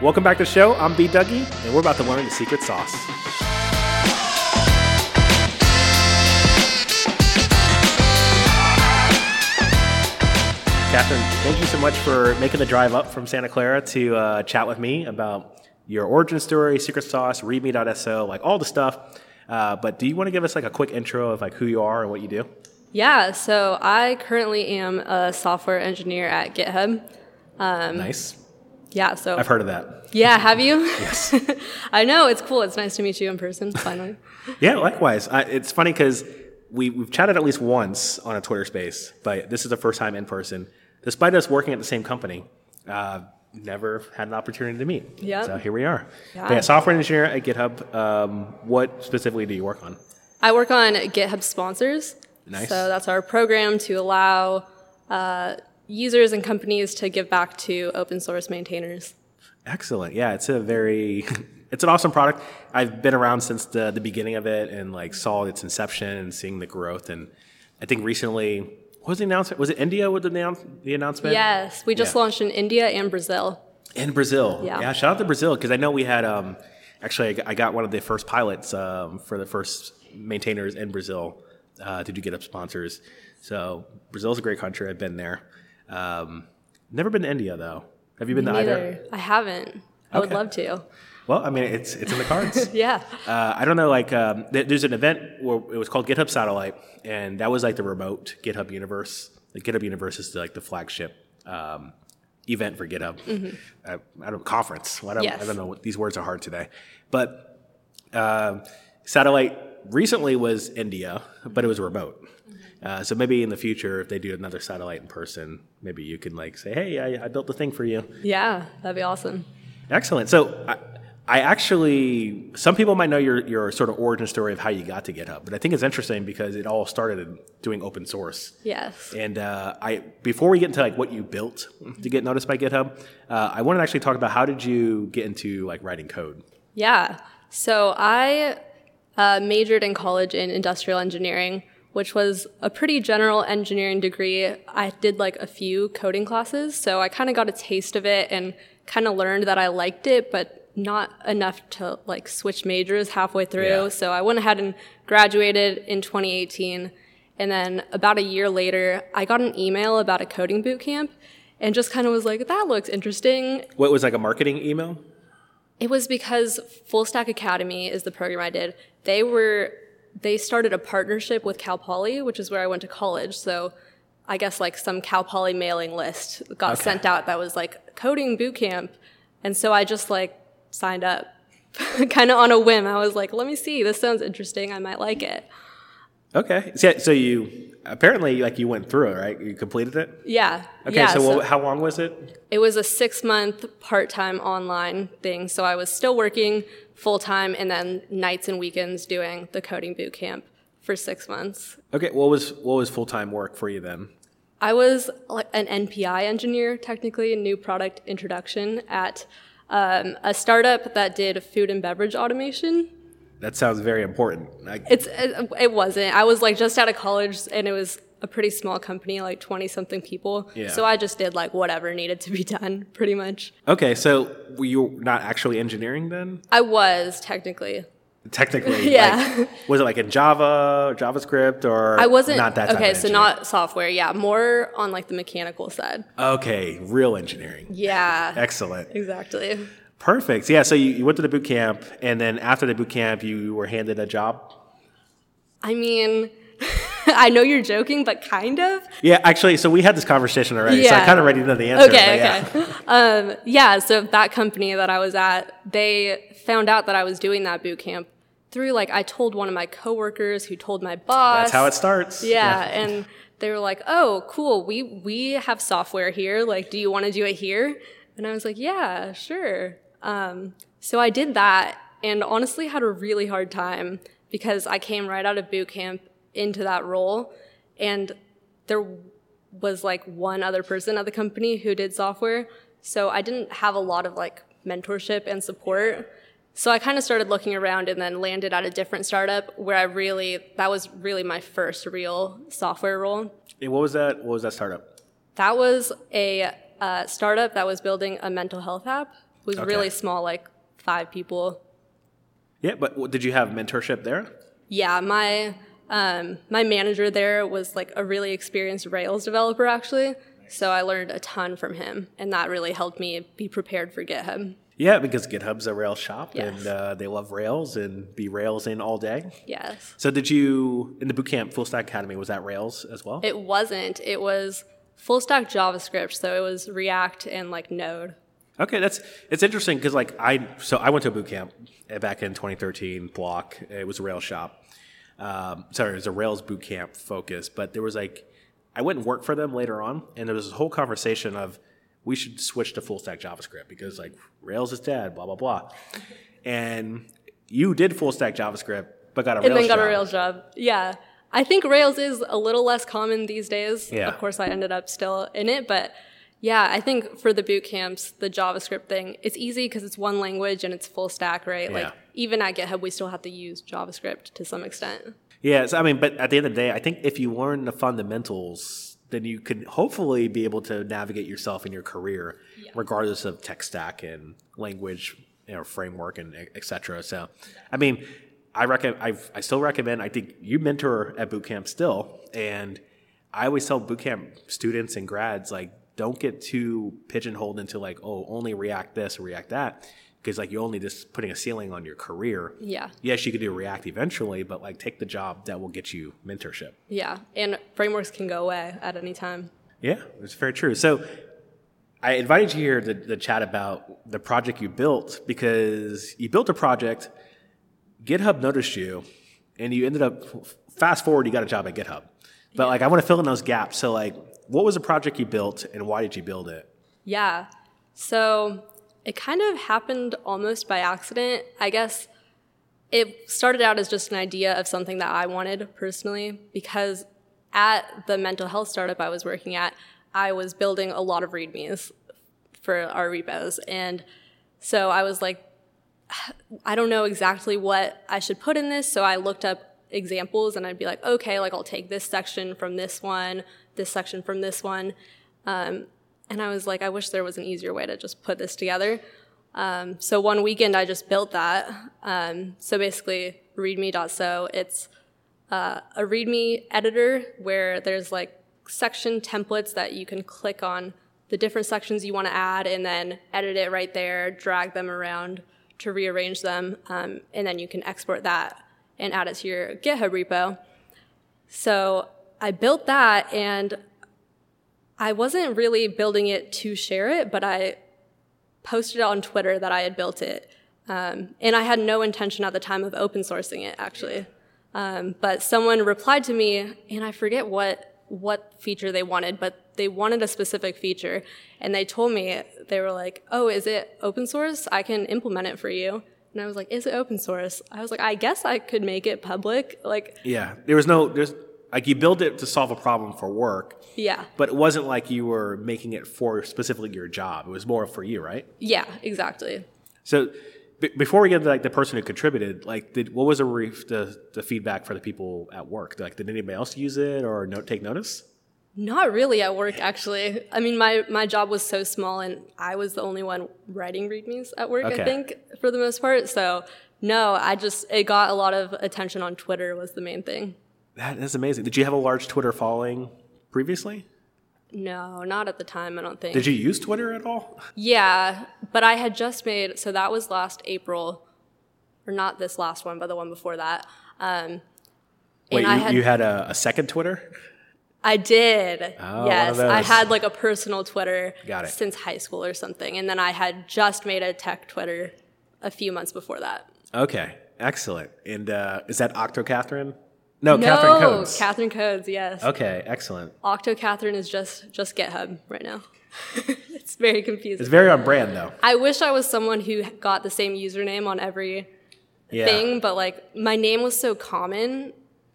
Welcome back to the show. I'm B. Dougie, and we're about to learn the secret sauce. Katherine, thank you so much for making the drive up from Santa Clara to uh, chat with me about your origin story, secret sauce, readme.so, like all the stuff. Uh, but do you want to give us like a quick intro of like who you are and what you do? Yeah, so I currently am a software engineer at GitHub. nice. Yeah, so I've heard of that. yeah, have you? Yes. I know it's cool. It's nice to meet you in person. Finally. Yeah, likewise. I, it's funny because we, we've chatted at least once on a Twitter space, but this is the first time in person. Despite us working at the same company, uh, never had an opportunity to meet. Yeah. So here we are. Yeah. Yeah, software engineer at GitHub. Um, what specifically do you work on? I work on GitHub sponsors. Nice. So that's our program to allow uh, users and companies to give back to open source maintainers. Excellent. Yeah, it's a very, it's an awesome product. I've been around since the, the beginning of it and like saw its inception and seeing the growth. And I think recently, what was the announcement? Was it India with the, announce- the announcement? Yes, we just Yeah. launched in India and Brazil. In Brazil. Yeah. shout out to Brazil because I know we had, um, actually, I got- I got one of the first pilots um, for the first maintainers in Brazil uh, to do GitHub sponsors. So Brazil's a great country. I've been there. Um, never been to India though. Have you been to either? I haven't. I would love to. Well, I mean, it's it's in the cards. Yeah. Uh, I don't know, like, um, th- there's an event where it was called GitHub Satellite, and that was like the remote GitHub Universe. The GitHub Universe is like the flagship um, event for GitHub. Uh, I don't know, conference. Well, I, don't, I Mm-hmm. Don't know. What, these words are hard today, but um Satellite recently was India, but it was remote. Uh, so maybe in the future, if they do another satellite in person, maybe you can like say, "Hey, I, I built the thing for you." Yeah, that'd be awesome. Excellent. So I, I actually, some people might know your, your sort of origin story of how you got to GitHub, but I think it's interesting because it all started doing open source. Yes. And uh, I, before we get into like what you built to get noticed by GitHub, uh, I wanted to actually talk about how did you get into like writing code? Yeah. So I uh, majored in college in industrial engineering, which was a pretty general engineering degree. I did like a few coding classes, so I kind of got a taste of it and kind of learned that I liked it, but not enough to like switch majors halfway through. Yeah. So I went ahead and graduated in 2018. And then about a year later, I got an email about a coding boot camp and just kind of was like, that looks interesting. What was like a marketing email? It was because Full Stack Academy is the program I did. They were they started a partnership with Cal Poly, which is where I went to college. So I guess like some Cal Poly mailing list got Okay. sent out that was like coding boot camp. And so I just like signed up kind of on a whim. I was like, let me see, this sounds interesting. I might like it. Okay. So, so you apparently like you went through it, right? You completed it. Yeah. Okay. yeah, so, what, how long was it? It was a six month part time online thing. So I was still working full time and then nights and weekends doing the coding boot camp for six months. Okay. What was what was full time work for you then? I was like an NPI engineer, technically, a new product introduction at um, a startup that did food and beverage automation. That sounds very important. I, It's it, it wasn't. I was like just out of college, and it was a pretty small company, like twenty something people. Yeah. So I just did like whatever needed to be done, pretty much. okay. So were you not actually engineering then? I was technically. Technically, Yeah. like, was it like in Java, or JavaScript, or I wasn't not that? okay. So not software. Yeah, more on like the mechanical side. okay, real engineering. Yeah. Excellent, Exactly. perfect. Yeah, so you, you went to the boot camp, and then after the boot camp, you were handed a job. I mean, I know you're joking, but kind of. Yeah, actually, so we had this conversation already, so I kind of already know the answer. Okay, but yeah. okay. um, yeah, so that company that I was at, they found out that I was doing that boot camp through like I told one of my coworkers who told my boss. That's how it starts. Yeah, and they were like, "Oh, cool. We we have software here. Like, do you want to do it here?" And I was like, "Yeah, sure." Um, so I did that, and honestly had a really hard time because I came right out of boot camp into that role, and there was like one other person at the company who did software, so I didn't have a lot of like mentorship and support. So I kind of started looking around and then landed at a different startup where I really that was really my first real software role. And what was that? What was that startup? That was a uh, startup that was building a mental health app. was Okay. really small, like five people. Yeah, but did you have mentorship there? Yeah, my um, my manager there was like a really experienced Rails developer actually. So I learned a ton from him, and that really helped me be prepared for GitHub. Yeah, because GitHub's a Rails shop, Yes. and uh, they love Rails and be Rails in all day. Yes. So did you in the bootcamp Full Stack Academy was that Rails as well? It wasn't. It was full stack JavaScript, so it was React and like Node. Okay, that's it's interesting because like I so I went to a boot camp uh, back in 2013. Bloc it was a Rails shop. Um, sorry, it was a Rails boot camp focus, but there was like I went and worked for them later on, and there was this whole conversation of we should switch to full stack JavaScript because like Rails is dead, blah blah blah. And you did full stack JavaScript, but got a and Rails then got job. a Rails job. Yeah. I think Rails is a little less common these days. Yeah. Of course, I ended up still in it, but yeah, I think for the boot camps, the JavaScript thing, it's easy because it's one language and it's full stack, right? Yeah. Like even at GitHub, we still have to use JavaScript to some extent. Yeah, so, I mean, but at the end of the day, I think if you learn the fundamentals, then you can hopefully be able to navigate yourself in your career, regardless of tech stack and language, you know, framework and etc. So, I mean, I recommend. I I still recommend. I think you mentor at bootcamp still, and I always tell bootcamp students and grads like, don't get too pigeonholed into like, oh, only React this or React that, because like you're only just putting a ceiling on your career Yeah. yes, you could do React eventually, but like take the job that will get you mentorship. Yeah. And frameworks can go away at any time. Yeah, it's very true. So I invited you here to, to chat about the project you built because you built a project, GitHub noticed you, and you ended up fast forward, you got a job at GitHub. But like I want to fill in those gaps. So like what was the project you built and why did you build it? Yeah. So it kind of happened almost by accident. I guess it started out as just an idea of something that I wanted personally because at the mental health startup I was working at, I was building a lot of READMEs for our repos. And so I was like, I don't know exactly what I should put in this. So I looked up examples and I'd be like, okay, like I'll take this section from this one, this section from this one. Um, and I was like, I wish there was an easier way to just put this together. Um, so one weekend I just built that. Um, so basically, readme.so, it's uh, a readme editor where there's like section templates that you can click on the different sections you want to add and then edit it right there, drag them around to rearrange them, um, and then you can export that and add it to your GitHub repo. So I built that and I wasn't really building it to share it, but I posted it on Twitter that I had built it. Um, and I had no intention at the time of open sourcing it, actually. Um, but someone replied to me, and I forget what what feature they wanted, but they wanted a specific feature, and they told me they were like, "Oh, is it open source? I can implement it for you." And I was like, "Is it open source?" I was like, "I guess I could make it public." Like, Yeah, there was no there's like you built it to solve a problem for work, yeah, but it wasn't like you were making it for specifically your job. It was more for you, right? yeah, exactly. So b- before we get to like the person who contributed, like did what was the, re- the the feedback for the people at work? Like did anybody else use it or no- take notice? Not really at work, actually. I mean, my, my job was so small, and I was the only one writing readmes at work, Okay. I think, for the most part. So, no, I just, it got a lot of attention on Twitter, was the main thing. That is amazing. Did you have a large Twitter following previously? No, not at the time, I don't think. Did you use Twitter at all? Yeah, but I had just made, so that was last April, or not this last one, but the one before that. Um, Wait, you, had, you had a, a second Twitter? I did. Oh, yes, I had like a personal Twitter since high school or something, and then I had just made a tech Twitter a few months before that. Okay, excellent. And uh, is that Octo Katherine? No, Katherine no, Codes. Katherine Codes. Yes, okay, excellent. Octo Katherine is just just GitHub right now. it's very confusing. It's very on brand though. I wish I was someone who got the same username on every Yeah. thing, but like my name was so common,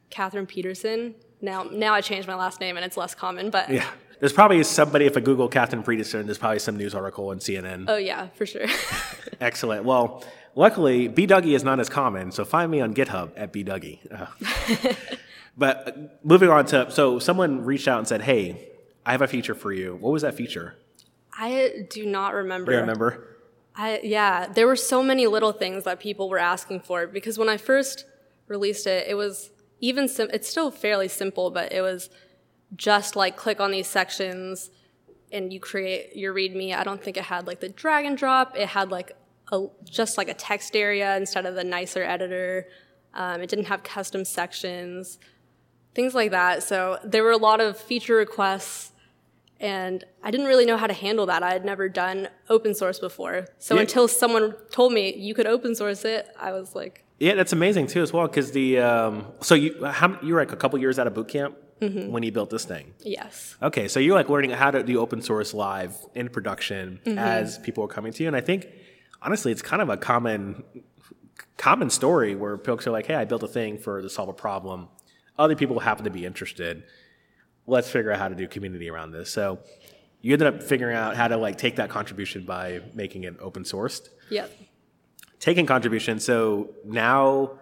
Katherine Peterson. Now, now I changed my last name and it's less common, but Yeah. There's probably somebody, if I Google Katherine Peterson, there's probably some news article on CNN. oh yeah, for sure. Excellent. Well, luckily, B Dougie is not as common, so find me on GitHub at B Dougie. Uh, but uh, moving on to so someone reached out and said, "Hey, I have a feature for you." What was that feature? I do not remember. Do you remember? I yeah, there were so many little things that people were asking for because when I first released it, it was even sim- it's still fairly simple, but it was just like click on these sections and you create your README. I don't think it had like the drag and drop. It had like a just like a text area instead of the nicer editor. Um, it didn't have custom sections, things like that. So there were a lot of feature requests and I didn't really know how to handle that. I had never done open source before. So Yeah. until someone told me you could open source it, I was like, Yeah, that's amazing too as well because the um, so you how, you were like a couple years out of boot camp when you built this thing. yes. Okay, so you're like learning how to do open source live in production as people are coming to you, and I think honestly, it's kind of a common common story where folks are like, "Hey, I built a thing for to solve a problem. Other people happen to be interested. Let's figure out how to do community around this." So you ended up figuring out how to like take that contribution by making it open sourced Yep. taking contribution. So now,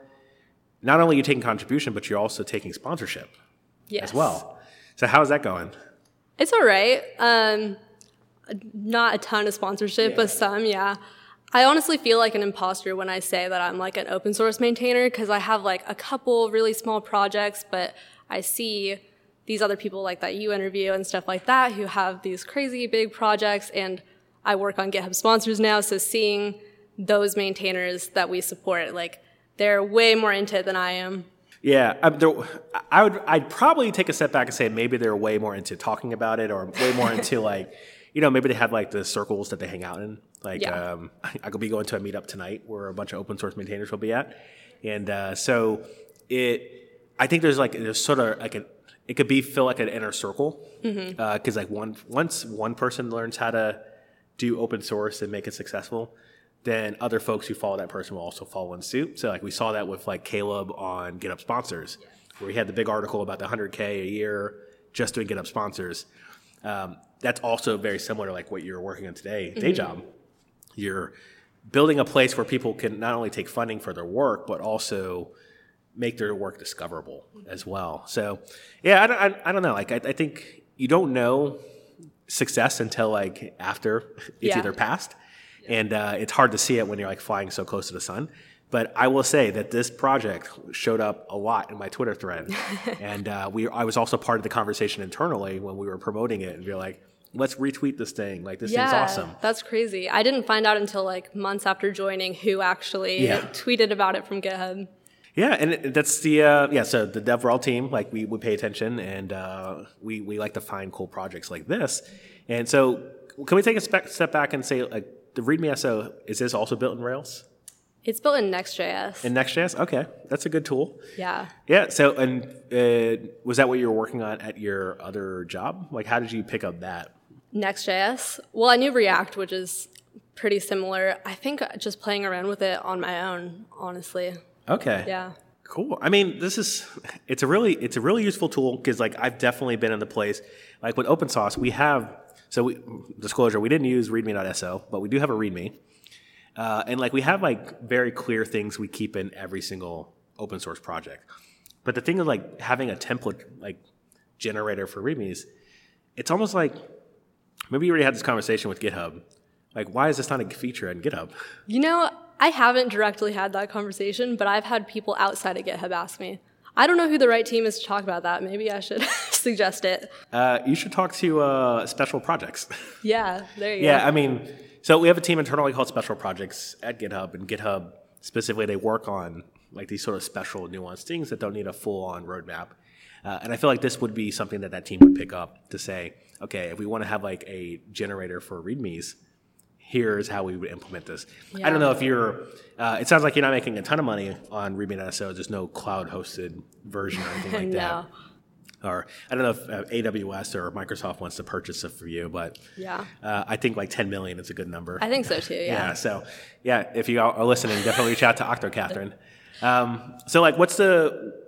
not only are you taking contribution, but you're also taking sponsorship Yes. as well. So how's that going? It's all right. Um, not a ton of sponsorship, but some, yeah. I honestly feel like an imposter when I say that I'm like an open source maintainer because I have like a couple really small projects, but I see these other people like that you interview and stuff like that who have these crazy big projects and I work on GitHub sponsors now, so seeing those maintainers that we support, like they're way more into it than I am. Yeah, um, there, I would. I'd probably take a step back and say maybe they're way more into talking about it, or way more into like, you know, maybe they have like the circles that they hang out in. Like, Yeah. um, I could be going to a meetup tonight where a bunch of open source maintainers will be at, and uh, so it. I think there's like there's sort of like an. It could be feel like an inner circle because like one once one person learns how to do open source and make it successful, then other folks who follow that person will also follow in suit. So like we saw that with like Caleb on GitHub sponsors, where he had the big article about the 100k a year just doing GitHub sponsors. Um, that's also very similar to like what you're working on today, day job. You're building a place where people can not only take funding for their work, but also make their work discoverable as well. So, yeah, I don't, I, I don't know. Like, I, I think you don't know success until like after it's Yeah. either passed, and uh, it's hard to see it when you're like flying so close to the sun. But I will say that this project showed up a lot in my Twitter thread, and uh, we I was also part of the conversation internally when we were promoting it, and we are like, let's retweet this thing. Like this thing's awesome. That's crazy. I didn't find out until like months after joining who actually Yeah. tweeted about it from GitHub. Yeah, and it- that's the uh, yeah. So the DevRel team, like we we pay attention, and uh, we we like to find cool projects like this. And so, can we take a spe- step back and say, like, the README SO is this also built in Rails It's built in Next.js. in Next.js? Okay, that's a good tool. yeah. Yeah. So, and uh, was that what you were working on at your other job? Like, how did you pick up that? Next.js. Well, I knew React, which is pretty similar. I think just playing around with it on my own, honestly. Okay. Yeah. Cool. I mean, this is it's a really it's a really useful tool because like I've definitely been in the place like with open source we have so we disclosure we didn't use readme.so but we do have a readme uh, and like we have like very clear things we keep in every single open source project but the thing is like having a template like generator for readmes it's almost like maybe you already had this conversation with GitHub like why is this not a feature in GitHub You know, I haven't directly had that conversation, but I've had people outside of GitHub ask me. I don't know who the right team is to talk about that. Maybe I should suggest it. uh, you should talk to uh, special projects. Yeah, there you Yeah, go. I mean, so we have a team internally called Special Projects at GitHub, and GitHub specifically they work on like these sort of special nuanced things that don't need a full-on roadmap. Uh, and I feel like this would be something that that team would pick up to say, okay, if we want to have like a generator for READMEs, here's how we would implement this. I don't know if you're. Uh, it sounds like you're not making a ton of money on README.so. There's no cloud-hosted version or anything like that. no. Or I don't know if uh, AWS or Microsoft wants to purchase it for you, but Yeah. uh, I think like 10 million is a good number. I think so too, yeah. yeah. So yeah, if you are listening, definitely reach out to Octo Katherine. Um, so like, what's the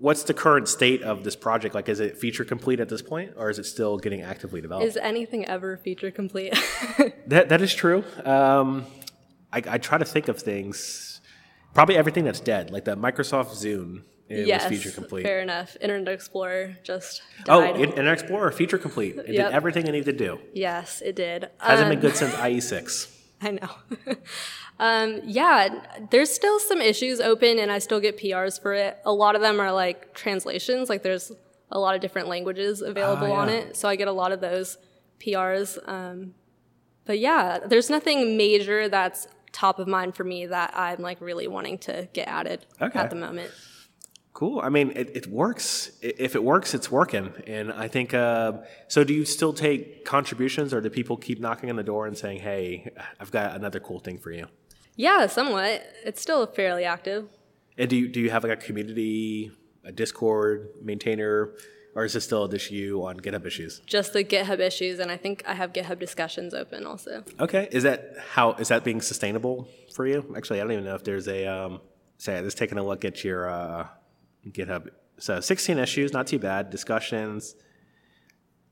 what's the current state of this project? Like, is it feature complete at this point, or is it still getting actively developed? Is anything ever feature complete? that that is true. Um, I, I try to think of things. Probably everything that's dead, like the Microsoft Zune. It yes. was feature complete. Fair enough. Internet Explorer just Oh, died. In- Internet Explorer feature complete. It Yep. did everything it needed to do. yes, it did. Hasn't Um, been good since IE6. I know. um, yeah, there's still some issues open, and I still get PRs for it. A lot of them are like translations, like there's a lot of different languages available on yeah. it, so I get a lot of those PRs. Um, but yeah, there's nothing major that's top of mind for me that I'm like really wanting to get added Okay. at the moment. Cool. I mean, it, it works. If it works, it's working. And I think, uh, so do you still take contributions or do people keep knocking on the door and saying, hey, I've got another cool thing for you? Yeah, somewhat. It's still fairly active. And do you, do you have like a community, a Discord maintainer, or is it still just you on GitHub issues? Just the GitHub issues, and I think I have GitHub discussions open also. Okay. Is that how, is that being sustainable for you? Actually, I don't even know if there's a, um, say, just taking a look at your uh, GitHub. So 16 issues, not too bad. Discussions,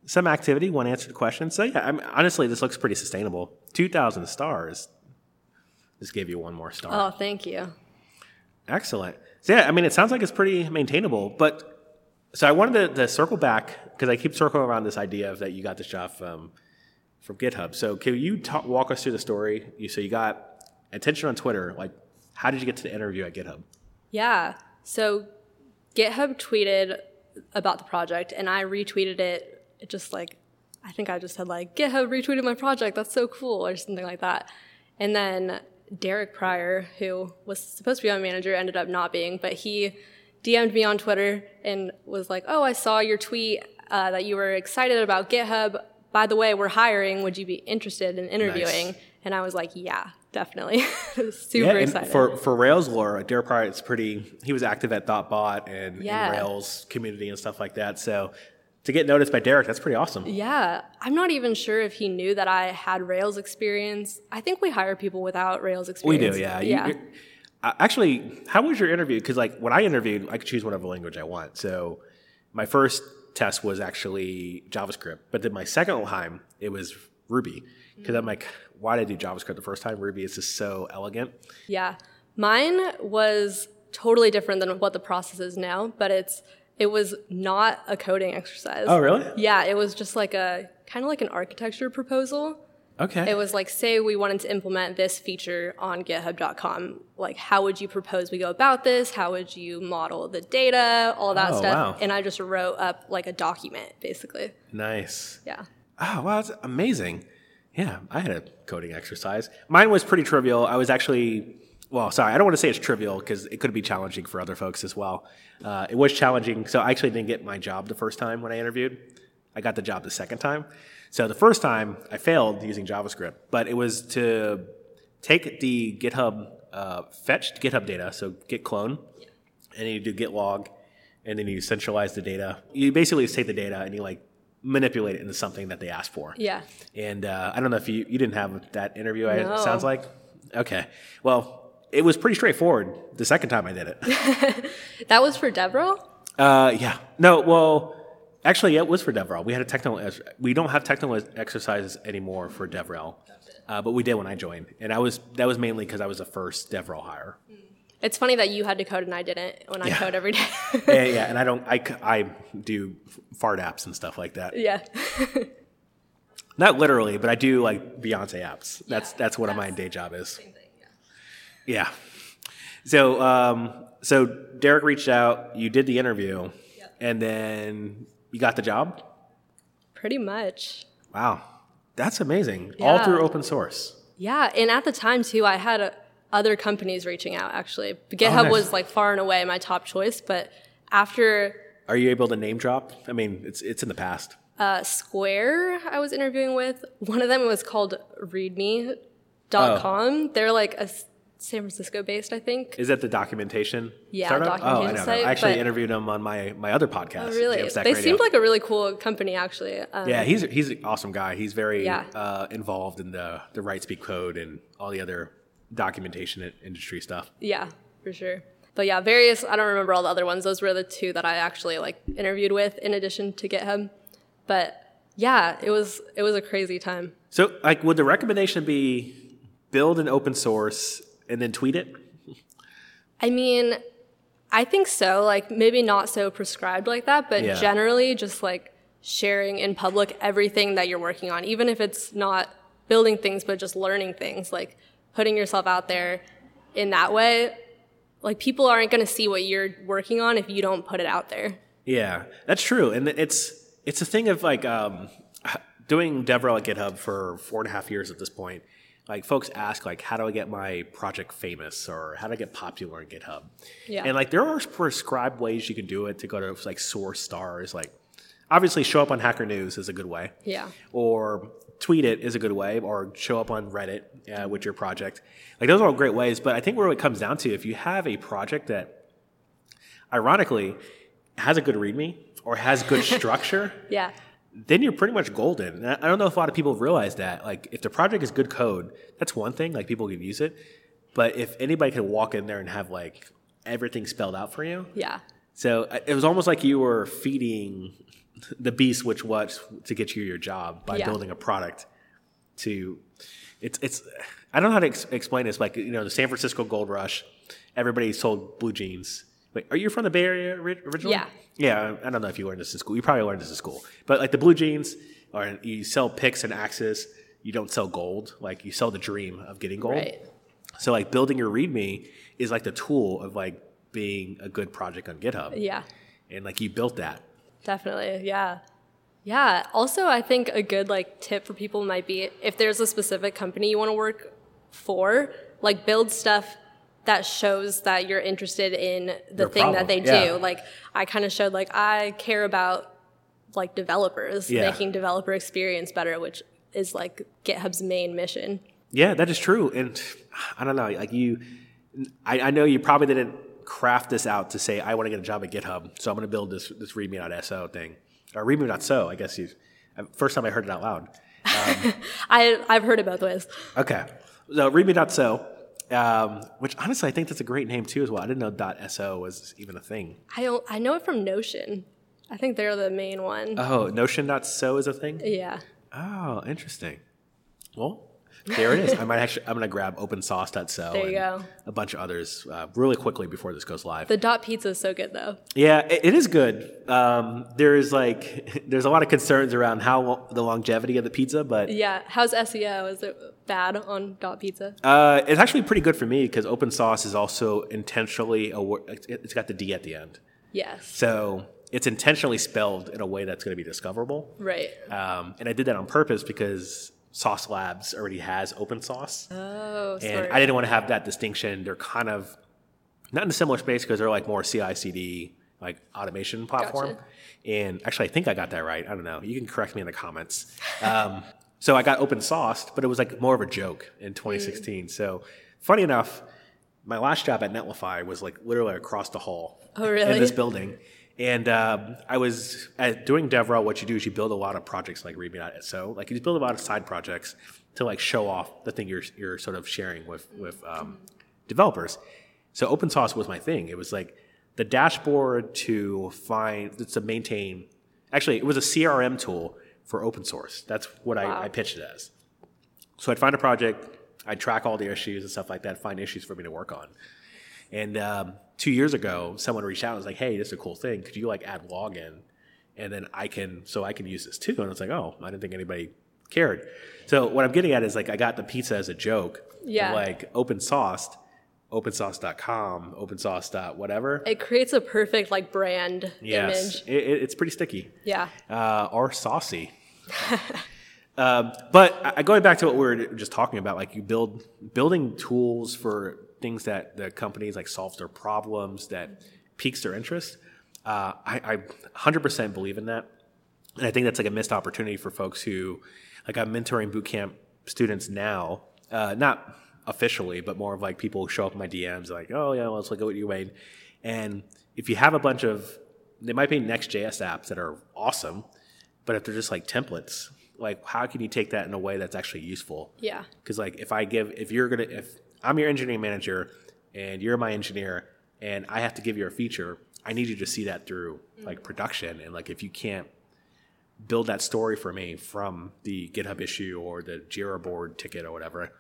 some activity, one answered question. So yeah, I mean, honestly, this looks pretty sustainable. 2,000 stars. Just gave you one more star. Oh, thank you. Excellent. So yeah, I mean, it sounds like it's pretty maintainable. But so I wanted to, to circle back because I keep circling around this idea of that you got this job from from GitHub. So can you talk, walk us through the story? You so you got attention on Twitter. Like, how did you get to the interview at GitHub? Yeah. So GitHub tweeted about the project, and I retweeted it. It just like, I think I just said like, GitHub retweeted my project. That's so cool, or something like that. And then Derek Prior, who was supposed to be my manager, ended up not being, but he DM'd me on Twitter and was like, "Oh, I saw your tweet uh, that you were excited about GitHub. By the way, we're hiring. Would you be interested in interviewing?" Nice. And I was like, "Yeah, definitely." Super Yeah, excited. for for Rails lore, Derek Prior, it's pretty. He was active at Thoughtbot and, Yeah. and Rails community and stuff like that. So to get noticed by Derek, that's pretty awesome. Yeah, I'm not even sure if he knew that I had Rails experience. I think we hire people without Rails experience. We do, yeah. Yeah. you're- uh, actually, how was your interview? Because like when I interviewed, I could choose whatever language I want. So my first test was actually JavaScript, but then my second time it was Ruby. Because I'm mm. like, why did I do JavaScript the first time? Ruby is just so elegant. Yeah. Mine was totally different than what the process is now, but it's it was not a coding exercise. Oh, really? Yeah, it was just like a kind of like an architecture proposal. Okay. It was like, say we wanted to implement this feature on GitHub.com. Like, how would you propose we go about this? How would you model the data? All that Oh, stuff. wow. And I just wrote up like a document, basically. nice. Yeah. Oh, wow, that's amazing. Yeah, I had a coding exercise. Mine was pretty trivial. I was actually, well, sorry, I don't want to say it's trivial because it could be challenging for other folks as well. Uh, it was challenging. So I actually didn't get my job the first time when I interviewed. I got the job the second time. So the first time I failed using JavaScript, but it was to take the GitHub uh, fetched GitHub data, so git clone, and you do git log, and then you centralize the data. You basically just take the data and you like manipulate it into something that they asked for. Yeah. And uh, I don't know if you you didn't have that interview. I- No. It sounds like okay. Well, it was pretty straightforward the second time I did it. That was for DevRel? uh, yeah. No. Well, actually, yeah, it was for DevRel. We had a technical. We don't have technical exercises anymore for DevRel, uh, but we did when I joined, and I was that was mainly because I was the first DevRel hire. It's funny that you had to code and I didn't when I Yeah. code every day. yeah, yeah, and I don't. I, I do fart apps and stuff like that. yeah. Not literally, but I do like Beyonce apps. That's that's what my day job is. Thing, Yeah. Yeah. So um, so Derek reached out. You did the interview, and then you got the job. Pretty much. Wow, that's amazing. All through open source. Yeah, and at the time too, I had uh, other companies reaching out. Actually, GitHub Oh, nice. was like far and away my top choice. But after Are you able to name drop? I mean, it's it's in the past. uh, Square, I was interviewing with one of them was called ReadMe.com. They're like a San Francisco based, I think. Is that the documentation? Yeah, startup? documentation Oh, I know. site, I actually interviewed him on my my other podcast. really, Jamstack they Radio. seemed like a really cool company. Actually, um, Yeah, he's he's an awesome guy. He's very Yeah. uh, involved in the the right speak code and all the other documentation and industry stuff. Yeah, for sure. But yeah, various. I don't remember all the other ones. Those were the two that I actually like interviewed with, in addition to GitHub. But yeah, it was it was a crazy time. So, like, would the recommendation be build an open source and then tweet it? I mean, I think so. Like maybe not so prescribed like that, but Yeah. generally just like sharing in public everything that you're working on, even if it's not building things, but just learning things, like putting yourself out there in that way. Like people aren't going to see what you're working on if you don't put it out there. Yeah, that's true, and it's it's a thing of like um, doing DevRel at GitHub for four and a half years at this point. Like folks ask like, how do I get my project famous or how do I get popular in GitHub? Yeah. And like there are prescribed ways you can do it to go to like source stars. Like obviously show up on Hacker News is a good way. Yeah. Or tweet it is a good way, or show up on Reddit uh, with your project. Like those are all great ways. But I think where it comes down to, if you have a project that, ironically, has a good README or has good structure, Yeah. then you're pretty much golden. And I don't know if a lot of people realize that. Like, if the project is good code, that's one thing. Like, people can use it. But if anybody can walk in there and have like everything spelled out for you, Yeah. so uh, it was almost like you were feeding the beast, which was to get you your job by Yeah. building a product. To it's it's I don't know how to ex- explain this. Like you know, the San Francisco Gold Rush, everybody sold blue jeans. Wait, are you from the Bay Area originally? Yeah. Yeah, I don't know if you learned this in school. You probably learned this in school. But like the blue jeans, or you sell picks and axes. You don't sell gold. Like you sell the dream of getting gold. Right. So like building your README is like the tool of like being a good project on GitHub. Yeah. And like you built that. Definitely. Yeah. Yeah. Also, I think a good like tip for people might be if there's a specific company you want to work for, like build stuff that shows that you're interested in the Their thing problem, that they yeah. do. Like I kind of showed like I care about like developers, Yeah. making developer experience better, which is like GitHub's main mission. Yeah, that is true. And I don't know, like you, I, I know you probably didn't craft this out to say, I want to get a job at GitHub, so I'm going to build this, this readme.so thing. Or Remu Not So, I guess you, first time I heard it out loud. I I've heard it both ways. Okay. So readme.so, um, which honestly I think that's a great name too as well. I didn't know dot .so was even a thing. I don't I know it from Notion. I think they're the main one. Oh, Notion.so is a thing? yeah. Oh, interesting. Well, there it is. I might actually. I'm going to grab OpenSauce.so. There you and go. A bunch of others uh, really quickly before this goes live. The dot pizza is so good though. yeah, it, it is good. Um, there is like there's a lot of concerns around how lo- the longevity of the pizza, but Yeah. How's SEO? Is it bad on dot pizza? uh, it's actually pretty good for me because open OpenSauce is also intentionally a, wor- it- it's got the D at the end, Yes. so it's intentionally spelled in a way that's going to be discoverable. Right. Um, and I did that on purpose because Sauce Labs already has open source. Oh, and sorry. I didn't want to have that distinction. They're kind of not in a similar space because they're like more CI/CD like automation platform. Gotcha. And actually, I think I got that right. I don't know. You can correct me in the comments. Um, so I got open sourced, but it was like more of a joke in 2016. Mm. So funny enough, my last job at Netlify was like literally across the hall Oh, really? in this building. And um, I was at doing DevRel. What you do is you build a lot of projects like README.so. Like you just build a lot of side projects to like show off the thing you're you're sort of sharing with with um, developers. So open source was my thing. It was like the dashboard to find to maintain. Actually, it was a CRM tool for open source. That's what Wow. I, I pitched it as. So I'd find a project, I'd track all the issues and stuff like that, find issues for me to work on. And um, two years ago, someone reached out and was like, "Hey, this is a cool thing. Could you like add login, and then I can so I can use this too?" And I was like, "Oh, I didn't think anybody cared." So what I'm getting at is like I got the pizza as a joke, Yeah. like open sourced, opensauce.com, open sauce whatever. it creates a perfect like brand Yes, image. it, it- it's pretty sticky Yeah. uh, or saucy. um, but I- going back to what we were just talking about, like you build building tools for things that the companies like solves their problems that piques their interest. Uh, I, I 100% believe in that, and I think that's like a missed opportunity for folks who, like, I'm mentoring bootcamp students now, uh, not officially, but more of like people who show up in my DMs like, oh yeah, let's look at what you made, and if you have a bunch of, they might be Next.js apps that are awesome, but if they're just like templates, like how can you take that in a way that's actually useful? Yeah. Because like if I give, if you're gonna, if I'm your engineering manager and you're my engineer and I have to give you a feature, I need you to see that through like production. And like if you can't build that story for me from the GitHub issue or the Jira board ticket or whatever,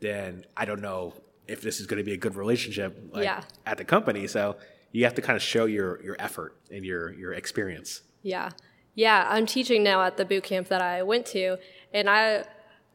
then I don't know if this is going to be a good relationship like, Yeah. at the company. So you have to kind of show your your effort and your your experience. Yeah. Yeah, I'm teaching now at the boot camp that I went to, and I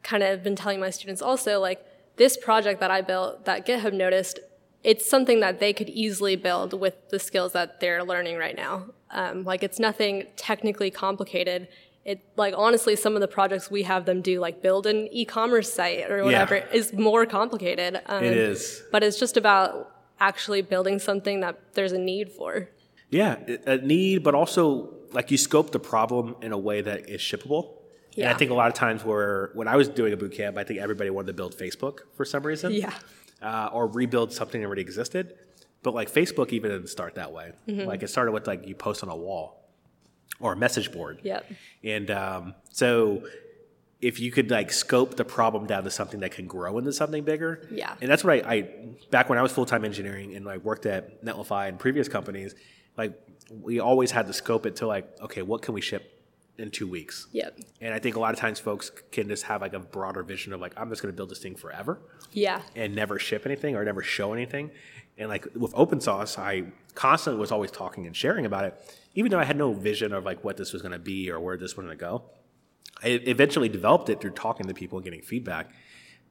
kind of been telling my students also like this project that I built that GitHub noticed, it's something that they could easily build with the skills that they're learning right now. Um, like it's nothing technically complicated. It like honestly, some of the projects we have them do, like build an e-commerce site or whatever, Yeah. is more complicated. Um, It is. but it's just about actually building something that there's a need for. Yeah, a need, but also like you scope the problem in a way that is shippable. And I think a lot of times where when I was doing a boot camp, I think everybody wanted to build Facebook for some reason. Yeah. Uh, or rebuild something that already existed. But like Facebook even didn't start that way. Mm-hmm. Like it started with like you post on a wall or a message board. Yep. And um, so if you could like scope the problem down to something that can grow into something bigger. Yeah. And that's what I, I back when I was full time engineering and I worked at Netlify and previous companies, like we always had to scope it to like, okay, what can we ship in two weeks? Yep. And I think a lot of times folks can just have like a broader vision of like, I'm just going to build this thing forever Yeah. and never ship anything or never show anything. And like with open source, I constantly was always talking and sharing about it, even though I had no vision of like what this was going to be or where this was going to go. I eventually developed it through talking to people and getting feedback.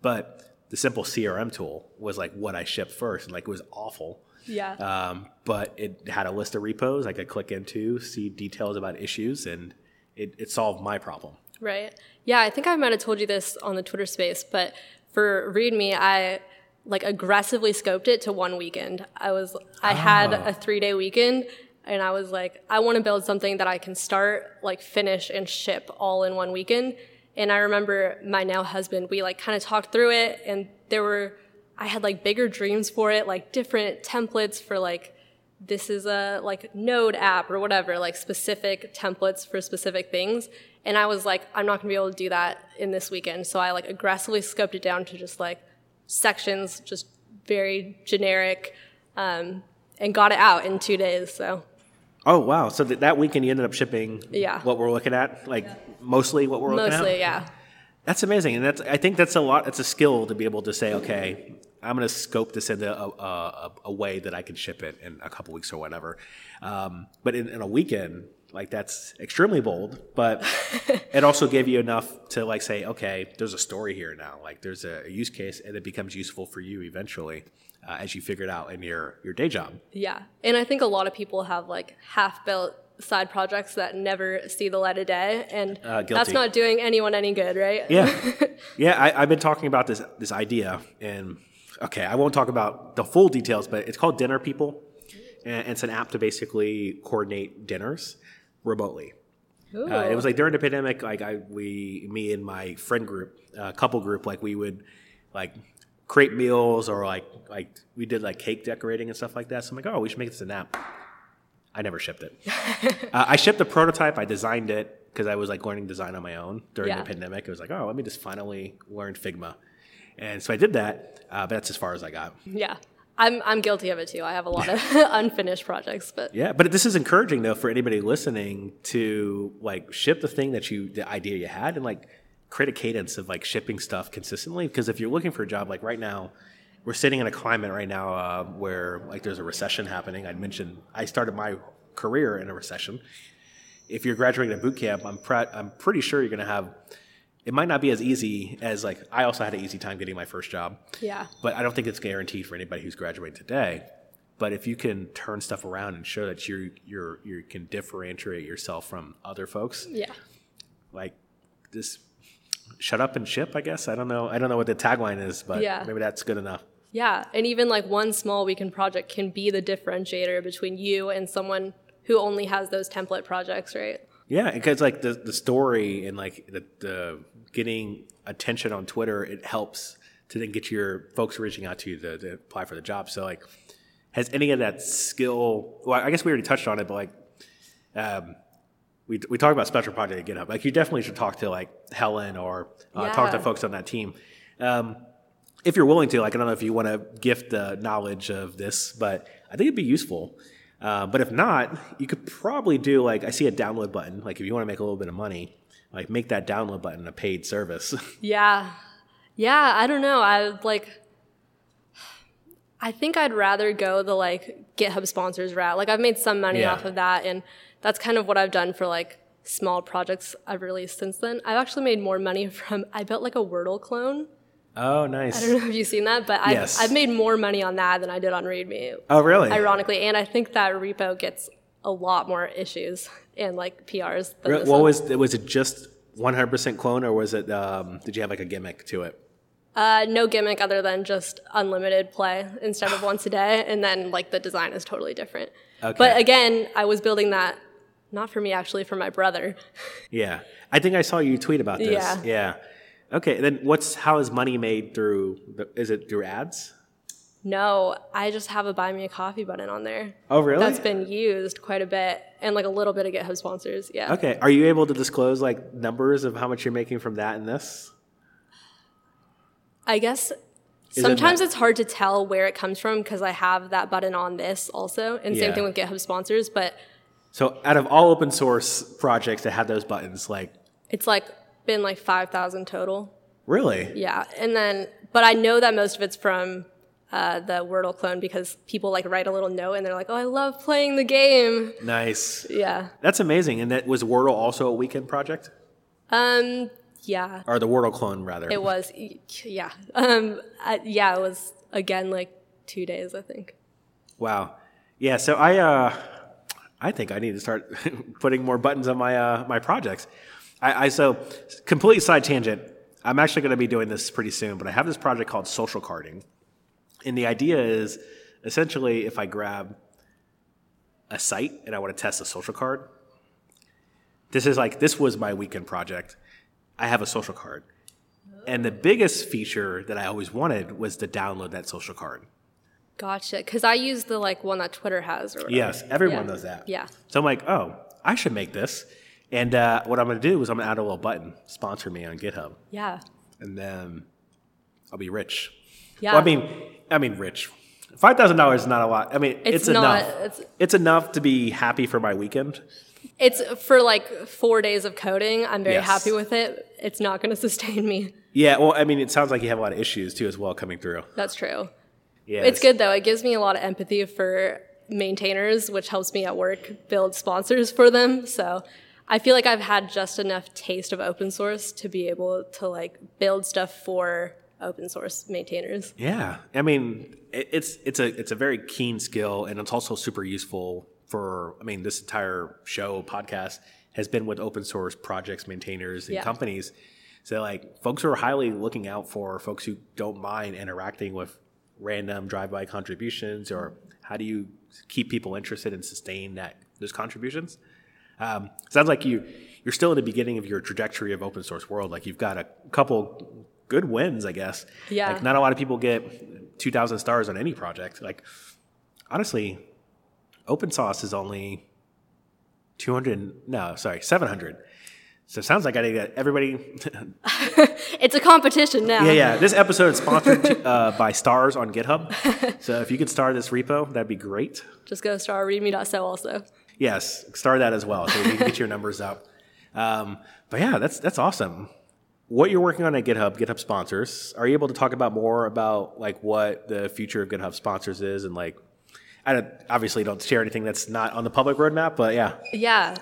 But the simple CRM tool was like what I shipped first, and like it was awful. Yeah. Um, but it had a list of repos I could click into, see details about issues, and it, it solved my problem. Right. Yeah, I think I might have told you this on the Twitter space, but for README, I like aggressively scoped it to one weekend. I was I had Ah. a three day weekend and I was like, I want to build something that I can start, like finish and ship all in one weekend. And I remember my now husband, we like kind of talked through it and there were I had like bigger dreams for it, like different templates for like this is a like node app or whatever, like specific templates for specific things. And I was like, I'm not gonna be able to do that in this weekend. So I like aggressively scoped it down to just like sections, just very generic, um, and got it out in two days. So Oh wow! So th- that weekend you ended up shipping Yeah. what we're looking at, like mostly what we're looking at. mostly, yeah. That's amazing, and that's I think that's a lot. It's a skill to be able to say, okay, I'm going to scope this into a, a, a way that I can ship it in a couple weeks or whatever. Um, but in, in a weekend, like that's extremely bold, but it also gave you enough to like say, okay, there's a story here now. Like there's a, use case, and it becomes useful for you eventually uh, as you figure it out in your your day job. Yeah. And I think a lot of people have like half built side projects that never see the light of day. And Uh, that's not doing anyone any good, right? Yeah, yeah. I, I've been talking about this this idea, and okay, I won't talk about the full details, but it's called Dinner People, and it's an app to basically coordinate dinners remotely. Uh, it was like during the pandemic, like I, we, me and my friend group, uh, couple group, like we would like create meals or like like we did like cake decorating and stuff like that. So I'm like, oh, we should make this an app. I never shipped it. uh, I shipped the prototype. I designed it because I was like learning design on my own during Yeah. the pandemic. It was like, oh, let me just finally learn Figma, and so I did that. Uh, but that's as far as I got. Yeah. I'm I'm guilty of it too. I have a lot of unfinished projects, but Yeah, but this is encouraging though for anybody listening to like ship the thing that you, the idea you had, and like create a cadence of like shipping stuff consistently. Because if you're looking for a job, like right now, we're sitting in a climate right now uh, where like there's a recession happening. I mentioned I started my career in a recession. If you're graduating a boot camp, I'm pre- I'm pretty sure you're gonna have. It might not be as easy as like I also had an easy time getting my first job. yeah. But I don't think it's guaranteed for anybody who's graduating today. But if you can turn stuff around and show that you you're you can differentiate yourself from other folks, Yeah. like this, shut up and ship. I guess I don't know. I don't know what the tagline is, but Yeah. maybe that's good enough. Yeah. And even like one small weekend project can be the differentiator between you and someone who only has those template projects, right? Yeah, because like the the story and like the, the getting attention on Twitter, it helps to then get your folks reaching out to you to, to apply for the job. So like, has any of that skill? Well, I guess we already touched on it, but like, um, we we talk about special project at GitHub. Like, you definitely should talk to like Helen or uh, talk to folks on that team. Um, if you're willing to, like, I don't know if you want to gift the knowledge of this, but I think it'd be useful. Uh, but if not, you could probably do like I see a download button. Like if you want to make a little bit of money, like make that download button a paid service. Yeah. Yeah, I don't know. I like I think I'd rather go the like GitHub sponsors route. Like I've made some money Yeah. off of that and that's kind of what I've done for like small projects I've released since then. I've actually made more money from I built like a Wordle clone. Oh, nice. I don't know if you've seen that, but Yes. I've, I've made more money on that than I did on README, Oh, really? ironically. And I think that repo gets a lot more issues and like PRs Re- What one. was was it? Just 100% clone, or was it? Um, did you have like a gimmick to it? Uh, no gimmick other than just unlimited play instead of once a day, and then like the design is totally different. Okay. But again, I was building that not for me, actually, for my brother. Yeah, I think I saw you tweet about this. Yeah. Yeah. Okay, then what's how is money made through? The, is it through ads? No, I just have a buy me a coffee button on there. Oh, really? That's been used quite a bit, and like a little bit of GitHub sponsors. Yeah. Okay. Are you able to disclose like numbers of how much you're making from that and this? I guess it sometimes that- it's hard to tell where it comes from because I have that button on this also, and same Yeah. thing with GitHub sponsors. But So, out of all open source projects that have those buttons, like it's like been like five thousand total. really? Yeah, and then but I know that most of it's from uh, the Wordle clone because people like write a little note and they're like, "Oh, I love playing the game." Nice. Yeah. That's amazing. And that was Wordle also a weekend project, Um. Yeah. or the Wordle clone rather? It was. Yeah. Um. I, yeah. It was again like two days, I think. Wow. Yeah. So I, uh, I think I need to start putting more buttons on my uh, my projects. I, I so complete side tangent. I'm actually going to be doing this pretty soon, but I have this project called social carding, and the idea is essentially if I grab a site and I want to test a social card. This is like this was my weekend project. I have a social card. And the biggest feature that I always wanted was to download that social card. Gotcha. Because I use the like one that Twitter has or whatever. Yes, everyone Yeah. does that. Yeah. So I'm like, oh, I should make this. And uh, what I'm going to do is I'm going to add a little button, sponsor me on GitHub, Yeah. and then I'll be rich. Yeah. Well, I mean, I mean, rich. Five thousand dollars is not a lot. I mean, it's, It's not- enough. it's- it's enough to be happy for my weekend. It's for like four days of coding. I'm very Yes. happy with it. It's not going to sustain me. Yeah. Well, I mean, it sounds like you have a lot of issues too as well coming through. That's true. Yeah. It's good though. It gives me a lot of empathy for maintainers, which helps me at work build sponsors for them. So I feel like I've had just enough taste of open source to be able to like build stuff for open source maintainers. Yeah, I mean, it's it's a it's a very keen skill, and it's also super useful for. I mean, this entire show podcast has been with open source projects, maintainers, and Yeah. companies. So, like, folks who are highly looking out for folks who don't mind interacting with random drive-by contributions, or how do you keep people interested and sustain that those contributions? Um, sounds like you you're still in the beginning of your trajectory of open source world. Like you've got a couple good wins, I guess. Yeah. Like not a lot of people get two thousand stars on any project. Like honestly, open source is only two hundred. No, sorry, seven hundred. So it sounds like I to get everybody. It's a competition now. yeah, yeah. This episode is sponsored uh, by stars on GitHub. So if you could star this repo, that'd be great. Just go star readme.so also. Yes, star that as well, so you can get your numbers up. Um, but yeah, that's that's awesome. What you're working on at GitHub, GitHub sponsors, are you able to talk about more about like what the future of GitHub sponsors is and like? I don't, obviously don't share anything that's not on the public roadmap, but yeah, Yeah.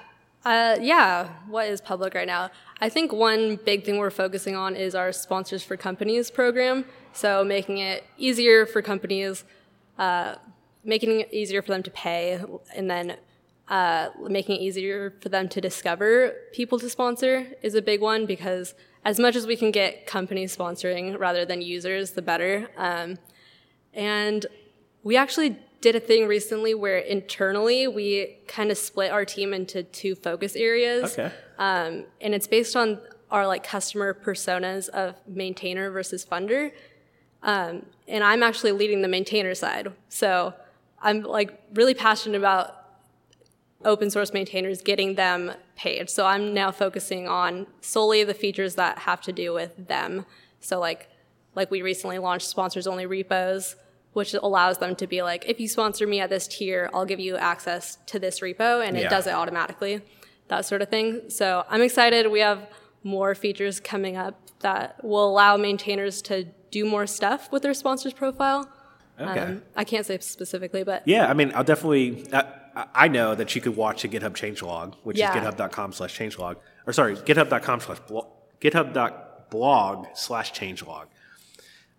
Uh, yeah. What is public right now? I think one big thing we're focusing on is our sponsors for companies program. So making it easier for companies, uh, making it easier for them to pay, and then uh, making it easier for them to discover people to sponsor is a big one because as much as we can get companies sponsoring rather than users, the better. Um, and we actually did a thing recently where internally we kind of split our team into two focus areas. okay, Um, and it's based on our like customer personas of maintainer versus funder. Um, and I'm actually leading the maintainer side. So I'm like really passionate about open source maintainers getting them paid. So I'm now focusing on solely the features that have to do with them. So like like we recently launched sponsors only repos, which allows them to be like, if you sponsor me at this tier, I'll give you access to this repo and Yeah. it does it automatically. That sort of thing. So I'm excited. We have more features coming up that will allow maintainers to do more stuff with their sponsors profile. okay. Um, I can't say specifically, but Yeah, I mean, I'll definitely. Uh, I- I know that you could watch the GitHub changelog, which Yeah. is github.com slash changelog, or sorry, github.com slash blog, github.blog slash changelog.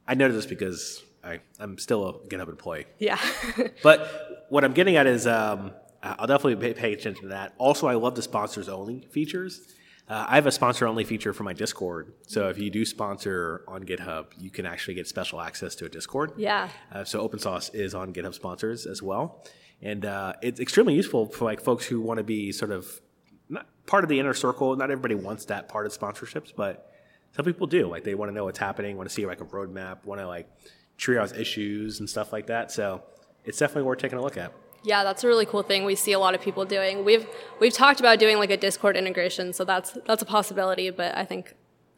I know this because I, I'm still a GitHub employee. Yeah. But what I'm getting at is um, I'll definitely pay, pay attention to that. Also, I love the sponsors only features. Uh, I have a sponsor only feature for my Discord. So if you do sponsor on GitHub, you can actually get special access to a Discord. yeah. Uh, so open source is on GitHub sponsors as well, and uh, it's extremely useful for like folks who want to be sort of not part of the inner circle. Not everybody wants that part of sponsorships, but some people do. Like they want to know what's happening, want to see like a roadmap, want to like triage issues and stuff like that. So it's definitely worth taking a look at. Yeah, that's a really cool thing we see a lot of people doing. We've we've talked about doing like a Discord integration, so that's that's a possibility, but I think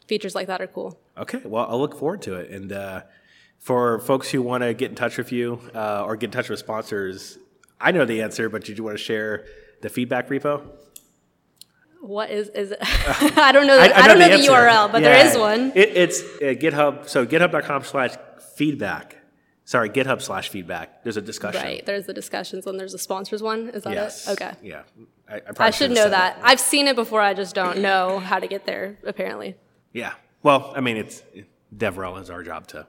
features like that are cool. Okay, well, I'll look forward to it. And uh, for folks who want to get in touch with you uh, or get in touch with sponsors, I know the answer, but did you want to share the feedback repo? What is is it? I don't know. The, I, don't know the, answer. URL, but there Yeah, is one. It, it's uh, GitHub. So github.com slash feedback. Sorry, GitHub slash feedback. There's a discussion. Right. There's the discussions and there's the sponsors one. Is that Yes. it? Okay. Yeah. I, I, I should know that. it. I've seen it before. I just don't know how to get there. Apparently. Yeah. Well, I mean, it's DevRel is our job to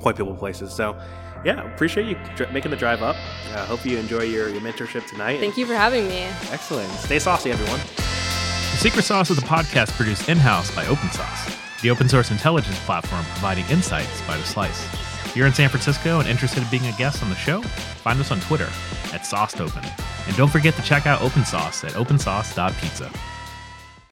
point people places. So, yeah, appreciate you dr- making the drive up. uh, hope you enjoy your, your mentorship tonight. Thank you for having me. Excellent. Stay saucy, everyone. The Secret Sauce of the podcast produced in-house by OpenSauced, the open source intelligence platform providing insights by the slice. If you're in San Francisco and interested in being a guest on the show, find us on Twitter at SaucedOpen. And don't forget to check out OpenSauced at opensauced.pizza.